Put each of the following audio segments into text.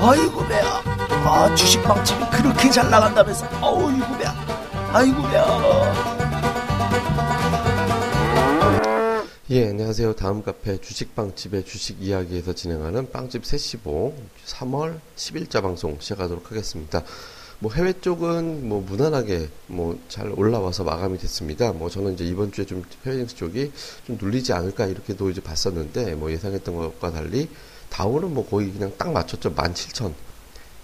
아이고 배야. 아 주식 빵집이 그렇게 잘 나간다면서. 아이고 배야. 아이고 배야. 예, 안녕하세요. 다음 카페 주식빵집의 주식 이야기에서 진행하는 빵집 세시봉 3월 10일자 방송 시작하도록 하겠습니다. 뭐 해외 쪽은 뭐 무난하게 뭐 잘 올라와서 마감이 됐습니다. 뭐 저는 이제 이번 주에 좀 해외 증시 쪽이 좀 눌리지 않을까 이렇게도 이제 봤었는데 뭐 예상했던 것과 달리 다우는 뭐 거의 그냥 딱 맞췄죠. 17,000.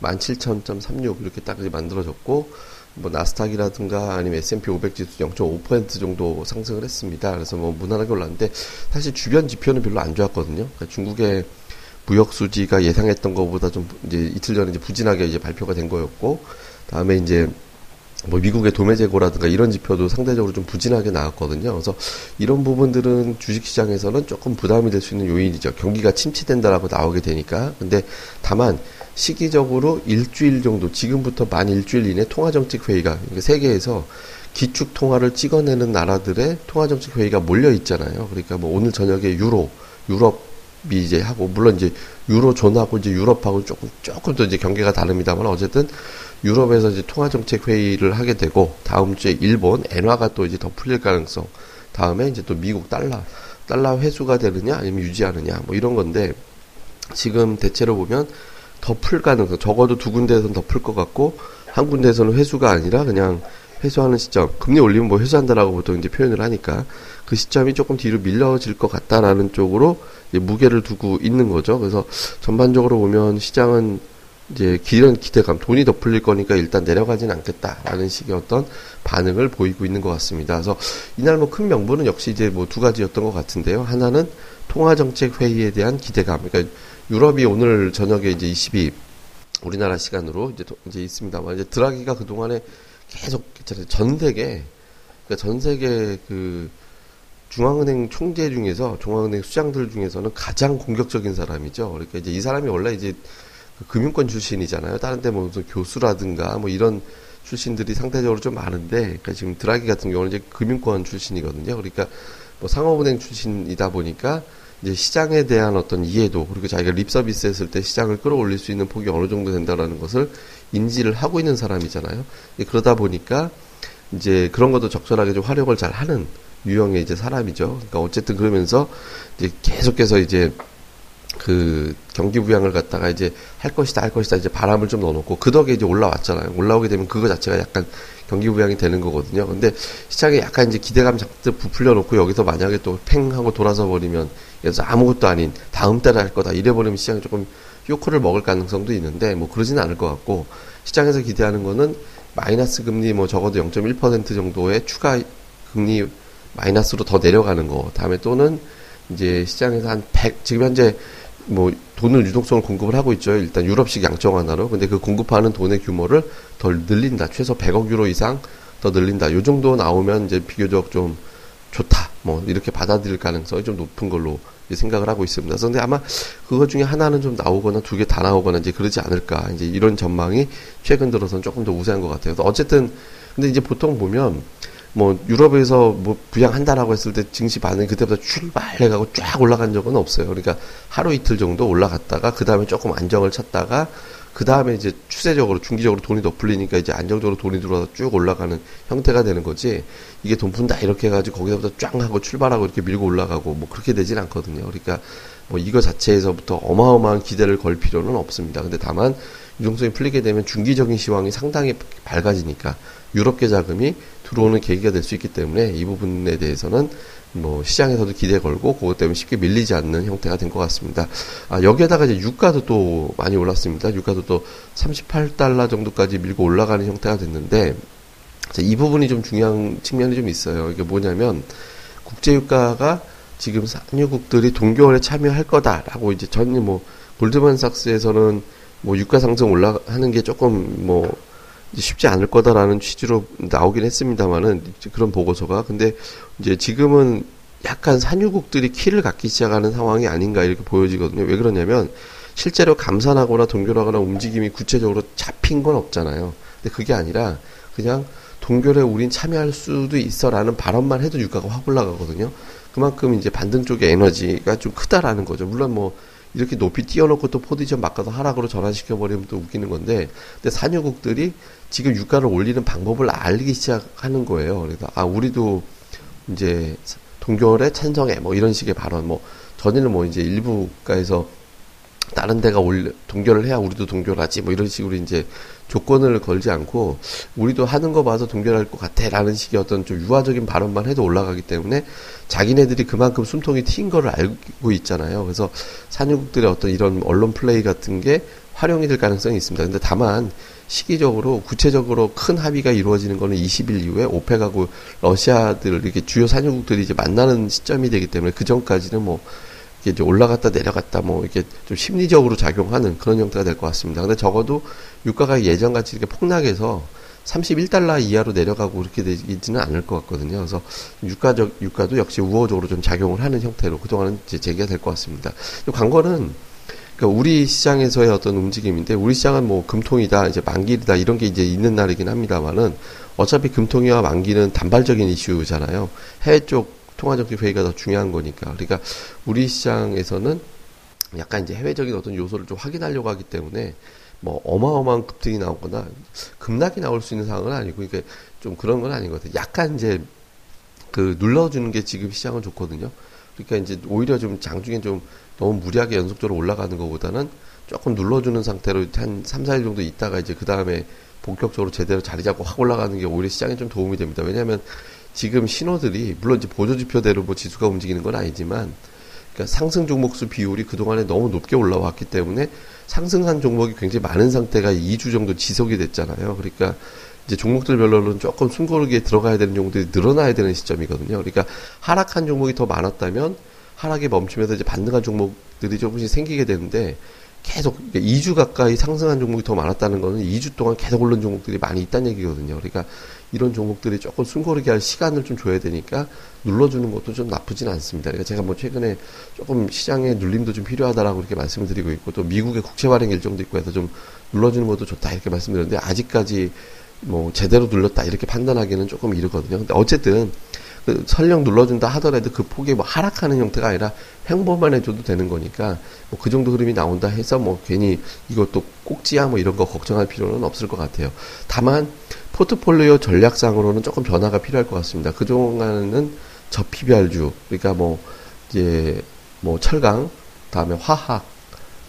17,000.36 이렇게 딱 만들어졌고 뭐 나스닥이라든가 아니면 S&P 500 지수 0.5% 정도 상승을 했습니다. 그래서 뭐 무난하게 올랐는데 사실 주변 지표는 별로 안 좋았거든요. 그러니까 중국의 무역 수지가 예상했던 것보다 좀 이제 이틀 전에 이제 부진하게 이제 발표가 된 거였고 다음에 이제 뭐 미국의 도매 재고라든가 이런 지표도 상대적으로 좀 부진하게 나왔거든요. 그래서 이런 부분들은 주식시장에서는 조금 부담이 될 수 있는 요인이죠. 경기가 침체된다라고 나오게 되니까. 근데 다만 시기적으로 일주일 정도 지금부터 만 일주일 이내 통화정책 회의가 세계에서 기축 통화를 찍어내는 나라들의 통화정책 회의가 몰려 있잖아요. 그러니까 뭐 오늘 저녁에 유로, 유럽 이 이제 하고 물론 이제 유로존하고 이제 유럽하고 조금 조금 더 이제 경계가 다릅니다만 어쨌든 유럽에서 이제 통화정책 회의를 하게 되고 다음 주에 일본 엔화가 또 이제 더 풀릴 가능성 다음에 이제 또 미국 달러 달러 회수가 되느냐 아니면 유지하느냐 뭐 이런 건데 지금 대체로 보면 더 풀 가능성 적어도 두 군데에서는 더 풀 것 같고 한 군데에서는 회수가 아니라 그냥 회수하는 시점 금리 올리면 뭐 회수한다라고 보통 이제 표현을 하니까 그 시점이 조금 뒤로 밀려질 것 같다라는 쪽으로 무게를 두고 있는 거죠. 그래서 전반적으로 보면 시장은 이제 그런 기대감, 돈이 더 풀릴 거니까 일단 내려가지는 않겠다라는 식의 어떤 반응을 보이고 있는 것 같습니다. 그래서 이날 뭐 큰 명분은 역시 이제 뭐 두 가지였던 것 같은데요. 하나는 통화정책 회의에 대한 기대감. 그러니까 유럽이 오늘 저녁에 이제 22 우리나라 시간으로 이제 이제 있습니다만 이제 드라기가 그 동안에 계속 전 세계 그러니까 전 세계 그 중앙은행 총재 중에서 중앙은행 수장들 중에서는 가장 공격적인 사람이죠. 그러니까 이제 이 사람이 원래 이제 그 금융권 출신이잖아요. 다른 데 뭐 무슨 교수라든가 뭐 이런 출신들이 상대적으로 좀 많은데, 그러니까 지금 드라기 같은 경우는 이제 금융권 출신이거든요. 그러니까 뭐 상업은행 출신이다 보니까 이제 시장에 대한 어떤 이해도 그리고 자기가 립 서비스 했을 때 시장을 끌어올릴 수 있는 폭이 어느 정도 된다라는 것을 인지를 하고 있는 사람이잖아요. 그러다 보니까 이제 그런 것도 적절하게 좀 활용을 잘 하는 유형의 이제 사람이죠. 그러니까 어쨌든 그러면서 이제 계속해서 이제 그 경기 부양을 갖다가 이제 할 것이다 할 것이다 이제 바람을 좀 넣어놓고 그 덕에 이제 올라왔잖아요. 올라오게 되면 그거 자체가 약간 경기 부양이 되는 거거든요. 근데 시장에 약간 이제 기대감 잔뜩 부풀려 놓고 여기서 만약에 또 팽 하고 돌아서 버리면 그래서 아무것도 아닌 다음 달에 할 거다 이래 버리면 시장이 조금 효코를 먹을 가능성도 있는데 뭐 그러지는 않을 것 같고 시장에서 기대하는 거는 마이너스 금리 뭐 적어도 0.1% 정도의 추가 금리 마이너스로 더 내려가는 거. 다음에 또는 이제 시장에서 한 100, 지금 현재 뭐 돈을 유동성을 공급을 하고 있죠. 일단 유럽식 양적 완화로. 근데 그 공급하는 돈의 규모를 덜 늘린다. 최소 100억 유로 이상 더 늘린다. 요 정도 나오면 이제 비교적 좀 좋다. 뭐 이렇게 받아들일 가능성이 좀 높은 걸로 생각을 하고 있습니다. 그런데 아마 그것 중에 하나는 좀 나오거나 두 개 다 나오거나 이제 그러지 않을까. 이제 이런 전망이 최근 들어서는 조금 더 우세한 것 같아요. 그래서 어쨌든 근데 이제 보통 보면 뭐 유럽에서 뭐 부양한다라고 했을 때 증시 반응이 그때보다 출발해가고 쫙 올라간 적은 없어요. 그러니까 하루 이틀 정도 올라갔다가 그 다음에 조금 안정을 찾다가 그 다음에 이제 추세적으로 중기적으로 돈이 더 풀리니까 이제 안정적으로 돈이 들어와서 쭉 올라가는 형태가 되는 거지 이게 돈 푼다 이렇게 해가지고 거기서부터 쫙 하고 출발하고 이렇게 밀고 올라가고 뭐 그렇게 되진 않거든요. 그러니까 뭐 이거 자체에서부터 어마어마한 기대를 걸 필요는 없습니다. 근데 다만 유동성이 풀리게 되면 중기적인 시황이 상당히 밝아지니까 유럽계 자금이 들어오는 계기가 될 수 있기 때문에 이 부분에 대해서는 뭐 시장에서도 기대 걸고 그것 때문에 쉽게 밀리지 않는 형태가 된 것 같습니다. 아, 여기에다가 이제 유가도 또 많이 올랐습니다. 유가도 또 38달러 정도까지 밀고 올라가는 형태가 됐는데 이 부분이 좀 중요한 측면이 좀 있어요. 이게 뭐냐면 국제유가가 지금 산유국들이 동결에 참여할 거다라고 이제 전이 뭐 골드만삭스에서는 뭐 유가 상승 올라가는 게 조금 뭐 쉽지 않을 거다라는 취지로 나오긴 했습니다만은 그런 보고서가 근데 이제 지금은 약간 산유국들이 키를 갖기 시작하는 상황이 아닌가 이렇게 보여지거든요. 왜 그러냐면 실제로 감산하거나 동결하거나 움직임이 구체적으로 잡힌 건 없잖아요. 근데 그게 아니라 그냥 동결에 우린 참여할 수도 있어라는 발언만 해도 유가가 확 올라가거든요. 그만큼 이제 반등 쪽의 에너지가 좀 크다라는 거죠. 물론 뭐 이렇게 높이 띄워놓고 또 포지션 바꿔서 하락으로 전환시켜버리면 또 웃기는 건데, 근데 산유국들이 지금 유가를 올리는 방법을 알기 시작하는 거예요. 그래서, 아, 우리도 이제 동결에 찬성해. 뭐 이런 식의 발언. 뭐, 전에는 뭐 이제 일부 국가에서 다른 데가 올 동결을 해야 우리도 동결하지 뭐 이런 식으로 이제 조건을 걸지 않고 우리도 하는 거 봐서 동결할 것 같아라는 식의 어떤 좀 유화적인 발언만 해도 올라가기 때문에 자기네들이 그만큼 숨통이 튄 거를 알고 있잖아요. 그래서 산유국들의 어떤 이런 언론 플레이 같은 게 활용이 될 가능성이 있습니다. 근데 다만 시기적으로 구체적으로 큰 합의가 이루어지는 거는 20일 이후에 오펙하고 러시아들 이렇게 주요 산유국들이 이제 만나는 시점이 되기 때문에 그 전까지는 뭐 이게 올라갔다 내려갔다 뭐 이렇게 좀 심리적으로 작용하는 그런 형태가 될 것 같습니다. 근데 적어도 유가가 예전같이 이렇게 폭락해서 31달러 이하로 내려가고 그렇게 되지는 않을 것 같거든요. 그래서 유가적 유가도 역시 우호적으로 좀 작용을 하는 형태로 그동안은 이제 재개가 될 것 같습니다. 관건은 그러니까 우리 시장에서의 어떤 움직임인데 우리 시장은 뭐 금통이다 이제 만기이다 이런 게 이제 있는 날이긴 합니다만은 어차피 금통위와 만기는 단발적인 이슈잖아요. 해외 쪽 통화정책 회의가 더 중요한 거니까. 그러니까 우리 시장에서는 약간 이제 해외적인 어떤 요소를 좀 확인하려고 하기 때문에 뭐 어마어마한 급등이 나오거나 급락이 나올 수 있는 상황은 아니고 이게 좀 그런 건 아니거든요. 약간 이제 그 눌러주는 게 지금 시장은 좋거든요. 그러니까 이제 오히려 좀 장중에 좀 너무 무리하게 연속적으로 올라가는 것보다는 조금 눌러주는 상태로 한 3, 4일 정도 있다가 이제 그 다음에 본격적으로 제대로 자리 잡고 확 올라가는 게 오히려 시장에 좀 도움이 됩니다. 왜냐하면 지금 신호들이 물론 이제 보조 지표대로 뭐 지수가 움직이는 건 아니지만 그러니까 상승 종목수 비율이 그동안에 너무 높게 올라왔기 때문에 상승한 종목이 굉장히 많은 상태가 2주 정도 지속이 됐잖아요. 그러니까 이제 종목들별로는 조금 숨고르게 들어가야 되는 종목들이 늘어나야 되는 시점이거든요. 그러니까 하락한 종목이 더 많았다면 하락이 멈추면서 이제 반등한 종목들이 조금씩 생기게 되는데 계속 2주 그러니까 가까이 상승한 종목이 더 많았다는 거는 2주 동안 계속 오른 종목들이 많이 있다는 얘기거든요. 그러니까 이런 종목들이 조금 숨고르게 할 시간을 좀 줘야 되니까 눌러주는 것도 좀 나쁘진 않습니다. 그러니까 제가 뭐 최근에 조금 시장에 눌림도 좀 필요하다라고 이렇게 말씀을 드리고 있고 또 미국의 국채 발행 일정도 있고 해서 좀 눌러주는 것도 좋다 이렇게 말씀드렸는데 아직까지 뭐 제대로 눌렀다 이렇게 판단하기는 조금 이르거든요. 근데 어쨌든 그 설령 눌러준다 하더라도 그 폭이 뭐 하락하는 형태가 아니라 횡보만 해줘도 되는 거니까 뭐 그 정도 흐름이 나온다 해서 뭐 괜히 이것도 꼭지야 뭐 이런 거 걱정할 필요는 없을 것 같아요. 다만 포트폴리오 전략상으로는 조금 변화가 필요할 것 같습니다. 그동안은 저피별주 그러니까 뭐 이제 뭐 철강 다음에 화학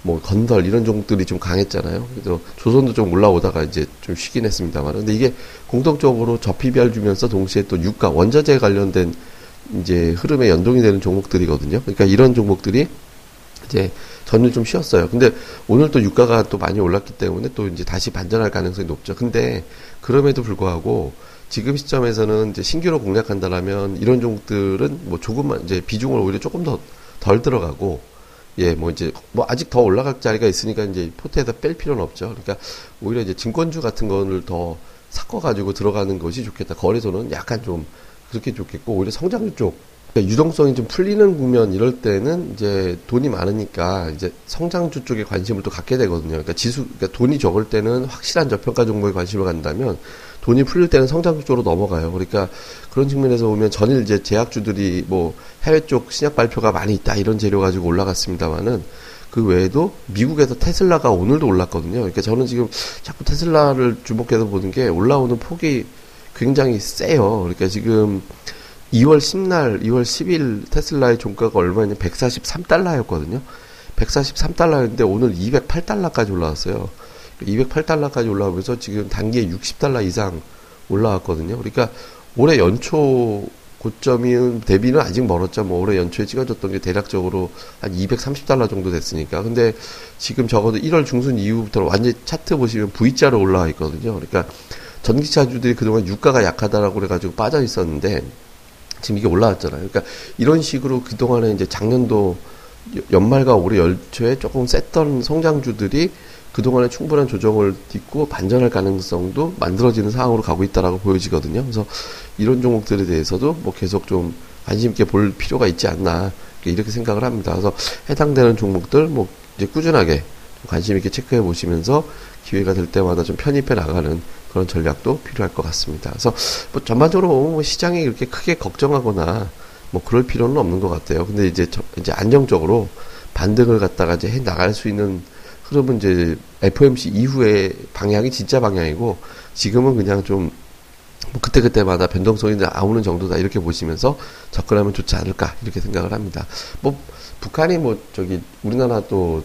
뭐 건설 이런 종들이 좀 강했잖아요. 그래서 조선도 좀 올라오다가 이제 좀 쉬긴 했습니다만. 근데 이게 공통적으로 저피별 주면서 동시에 또 유가 원자재 관련된 이제 흐름에 연동이 되는 종목들이거든요. 그러니까 이런 종목들이 이제 전일 좀 쉬었어요. 근데 오늘 또 유가가 또 많이 올랐기 때문에 또 이제 다시 반전할 가능성이 높죠. 근데 그럼에도 불구하고 지금 시점에서는 이제 신규로 공략한다라면 이런 종목들은 뭐 조금만 이제 비중을 오히려 조금 더 덜 들어가고 예, 뭐 이제 뭐 아직 더 올라갈 자리가 있으니까 이제 포트에다 뺄 필요는 없죠. 그러니까 오히려 이제 증권주 같은 거를 더 섞어 가지고 들어가는 것이 좋겠다. 거래소는 약간 좀 그렇게 좋겠고 오히려 성장주 쪽 유동성이 좀 풀리는 국면 이럴 때는 이제 돈이 많으니까 이제 성장주 쪽에 관심을 또 갖게 되거든요. 그러니까 지수, 그러니까 돈이 적을 때는 확실한 저평가 종목에 관심을 갖는다면 돈이 풀릴 때는 성장주 쪽으로 넘어가요. 그러니까 그런 측면에서 보면 전일 이제 제약주들이 뭐 해외 쪽 신약 발표가 많이 있다 이런 재료 가지고 올라갔습니다만은 그 외에도 미국에서 테슬라가 오늘도 올랐거든요. 그러니까 저는 지금 자꾸 테슬라를 주목해서 보는 게 올라오는 폭이 굉장히 세요. 그러니까 지금 2월 10날, 2월 10일 테슬라의 종가가 얼마냐? 143달러였거든요. 143달러였는데 오늘 208달러까지 올라왔어요. 208달러까지 올라오면서 지금 단기에 60달러 이상 올라왔거든요. 그러니까 올해 연초 고점이 대비는 아직 멀었죠. 뭐 올해 연초에 찍어줬던 게 대략적으로 한 230달러 정도 됐으니까. 근데 지금 적어도 1월 중순 이후부터 완전 차트 보시면 V자로 올라와 있거든요. 그러니까 전기차주들이 그동안 유가가 약하다라고 그래가지고 빠져 있었는데 지금 이게 올라왔잖아요. 그러니까 이런 식으로 그동안에 이제 작년도 연말과 올해 연초에 조금 셌던 성장주들이 그동안에 충분한 조정을 딛고 반전할 가능성도 만들어지는 상황으로 가고 있다라고 보여지거든요. 그래서 이런 종목들에 대해서도 뭐 계속 좀 관심 있게 볼 필요가 있지 않나 이렇게 생각을 합니다. 그래서 해당되는 종목들 뭐 이제 꾸준하게 관심 있게 체크해 보시면서 기회가 될 때마다 좀 편입해 나가는 그런 전략도 필요할 것 같습니다. 그래서 뭐 전반적으로 뭐 시장이 그렇게 크게 걱정하거나 뭐 그럴 필요는 없는 것 같아요. 근데 이제 저, 이제 안정적으로 반등을 갖다가 이제 해 나갈 수 있는 흐름은 이제 FOMC 이후의 방향이 진짜 방향이고 지금은 그냥 좀 뭐 그때그때마다 변동성이 나오는 정도다 이렇게 보시면서 접근하면 좋지 않을까 이렇게 생각을 합니다. 뭐 북한이 뭐 저기 우리나라 또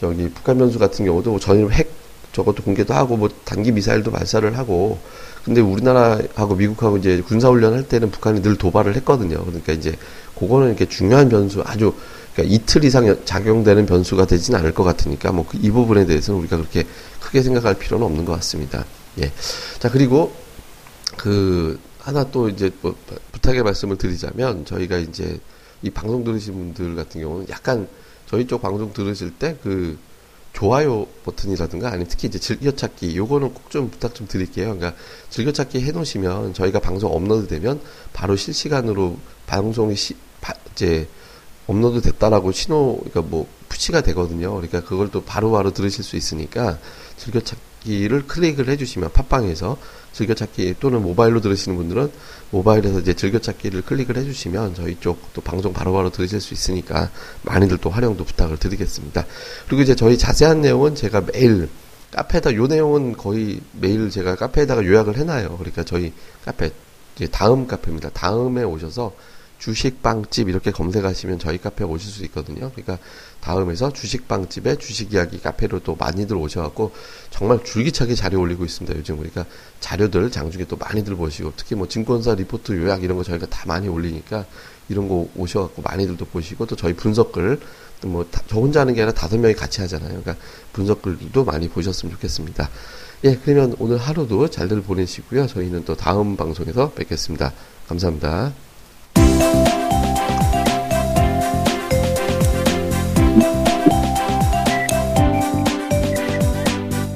저기 북한 변수 같은 경우도 뭐 전임 핵 저것도 공개도 하고 뭐 단기 미사일도 발사를 하고 근데 우리나라하고 미국하고 이제 군사훈련 할 때는 북한이 늘 도발을 했거든요. 그러니까 이제 그거는 이렇게 중요한 변수 아주 그러니까 이틀 이상 작용되는 변수가 되지는 않을 것 같으니까 뭐 이 부분에 대해서는 우리가 그렇게 크게 생각할 필요는 없는 것 같습니다. 예. 자 그리고 그 하나 또 이제 뭐 부탁의 말씀을 드리자면 저희가 이제 이 방송 들으신 분들 같은 경우는 약간 저희 쪽 방송 들으실 때그 좋아요 버튼이라든가 아니면 특히 이제 즐겨찾기 요거는 꼭 좀 부탁 좀 드릴게요. 그러니까 즐겨찾기 해놓으시면 저희가 방송 업로드 되면 바로 실시간으로 방송이 시, 바, 이제 업로드 됐다라고 신호 그러니까 뭐 푸시가 되거든요. 그러니까 그걸 또 바로바로 들으실 수 있으니까 즐겨찾기를 클릭을 해주시면 팟빵에서 즐겨찾기 또는 모바일로 들으시는 분들은 모바일에서 이제 즐겨찾기를 클릭을 해주시면 저희 쪽 또 방송 바로바로 들으실 수 있으니까 많이들 또 활용도 부탁을 드리겠습니다. 그리고 이제 저희 자세한 내용은 제가 매일 카페에다 요 내용은 거의 매일 제가 카페에다가 요약을 해놔요. 그러니까 저희 카페 이제 다음 카페입니다. 다음에 오셔서 주식빵집 이렇게 검색하시면 저희 카페 오실 수 있거든요. 그러니까 다음에서 주식빵집에 주식 이야기 카페로 또 많이들 오셔갖고 정말 줄기차게 자료 올리고 있습니다. 요즘 그러니까 자료들 장중에 또 많이들 보시고 특히 뭐 증권사 리포트 요약 이런 거 저희가 다 많이 올리니까 이런 거 오셔갖고 많이들도 보시고 또 저희 분석글 또뭐저 혼자 하는 게 아니라 다섯 명이 같이 하잖아요. 그러니까 분석글도 많이 보셨으면 좋겠습니다. 예, 그러면 오늘 하루도 잘들 보내시고요. 저희는 또 다음 방송에서 뵙겠습니다. 감사합니다.